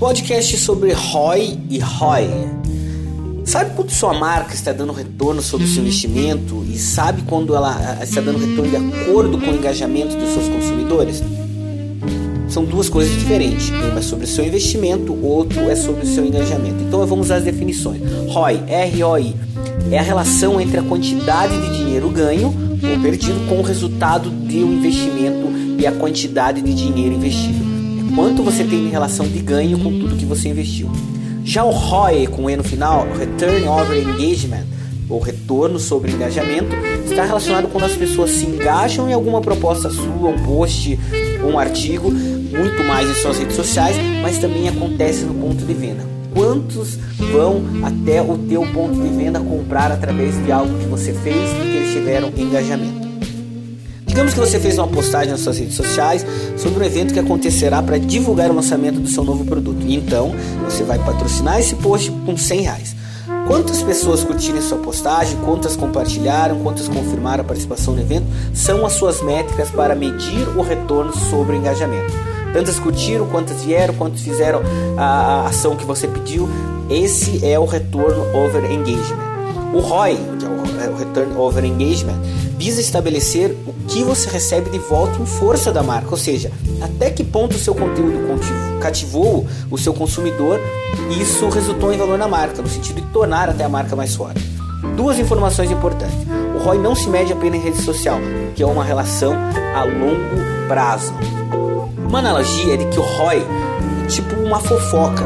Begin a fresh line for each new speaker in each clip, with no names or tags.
Podcast sobre ROI e ROI. Sabe quando sua marca está dando retorno sobre o seu investimento e sabe quando ela está dando retorno de acordo com o engajamento dos seus consumidores? São duas coisas diferentes. Um é sobre o seu investimento, o outro é sobre o seu engajamento. Então vamos às definições. ROI, R-O-I, é a relação entre a quantidade de dinheiro ganho ou perdido com o resultado do investimento e a quantidade de dinheiro investido quanto você tem em relação de ganho com tudo que você investiu. Já o ROI com E no final, Return Over Engagement, ou retorno sobre engajamento, está relacionado quando as pessoas se engajam em alguma proposta sua, um post, um artigo, muito mais em suas redes sociais, mas também acontece no ponto de venda. Quantos vão até o teu ponto de venda comprar através de algo que você fez e que eles tiveram engajamento? Digamos que você fez uma postagem nas suas redes sociais sobre um evento que acontecerá para divulgar o lançamento do seu novo produto. Então você vai patrocinar esse post com 100 reais. Quantas pessoas curtiram sua postagem, quantas compartilharam, quantas confirmaram a participação no evento, são as suas métricas para medir o retorno sobre o engajamento. Tantas curtiram, quantas vieram, quantos fizeram a ação que você pediu. Esse é o retorno over engagement. O ROI, que é o, é Return Over Engagement, visa estabelecer o que você recebe de volta em força da marca, ou seja, até que ponto o seu conteúdo cativou o seu consumidor e isso resultou em valor na marca, no sentido de tornar até a marca mais forte. Duas informações importantes. O ROI não se mede apenas em rede social, que é uma relação a longo prazo. Uma analogia é de que o ROI é tipo uma fofoca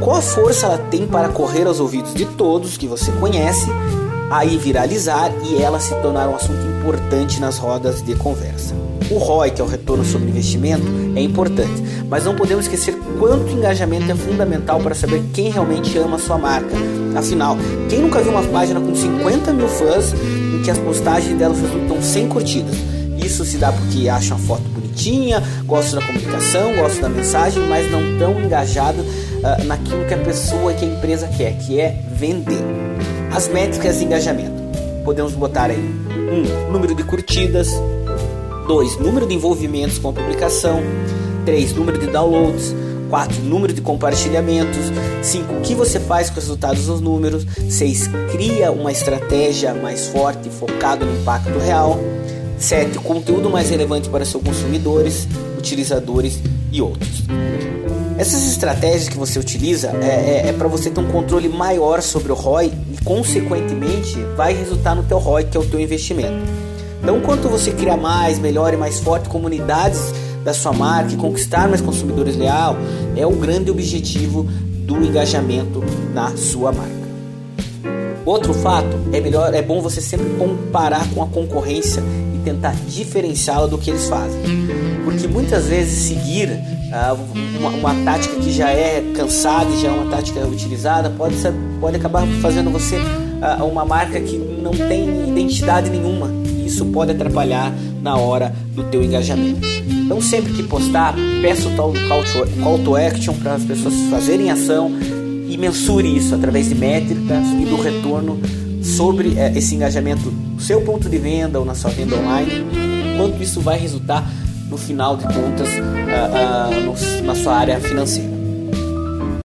qual força ela tem para correr aos ouvidos de todos que você conhece, aí viralizar e ela se tornar um assunto importante nas rodas de conversa? O ROI, que é o retorno sobre investimento, é importante, mas não podemos esquecer quanto engajamento é fundamental para saber quem realmente ama a sua marca. Afinal, quem nunca viu uma página com 50 mil fãs em que as postagens delas resultam sem curtidas? Isso se dá porque acham a foto bonitinha, gostam da comunicação, gostam da mensagem, mas não tão engajado uh, naquilo que a pessoa, que a empresa quer, que é vender. As métricas de engajamento. Podemos botar aí um número de curtidas, dois número de envolvimentos com a publicação, três número de downloads, 4. Número de compartilhamentos. 5. O que você faz com os resultados dos números. 6. Cria uma estratégia mais forte focado no impacto real. 7. Conteúdo mais relevante para seus consumidores, utilizadores e outros. Essas estratégias que você utiliza é, é, é para você ter um controle maior sobre o ROI e, consequentemente, vai resultar no teu ROI, que é o teu investimento. Então, quanto você criar mais, melhor e mais forte comunidades da sua marca e conquistar mais consumidores leal, é o grande objetivo do engajamento na sua marca. Outro fato é melhor, é bom você sempre comparar com a concorrência e tentar diferenciá-la do que eles fazem, porque muitas vezes seguir uh, uma, uma, tática que já é cansada e já é uma tática utilizada pode ser, pode acabar fazendo você uh, uma marca que não tem identidade nenhuma. Isso pode atrapalhar na hora do teu engajamento. Então sempre que postar, peça o tal do call to, call to action para as pessoas fazerem ação e mensure isso através de métricas e do retorno sobre é, esse engajamento seu ponto de venda ou na sua venda online, quanto isso vai resultar no final de contas uh, no, na sua área financeira.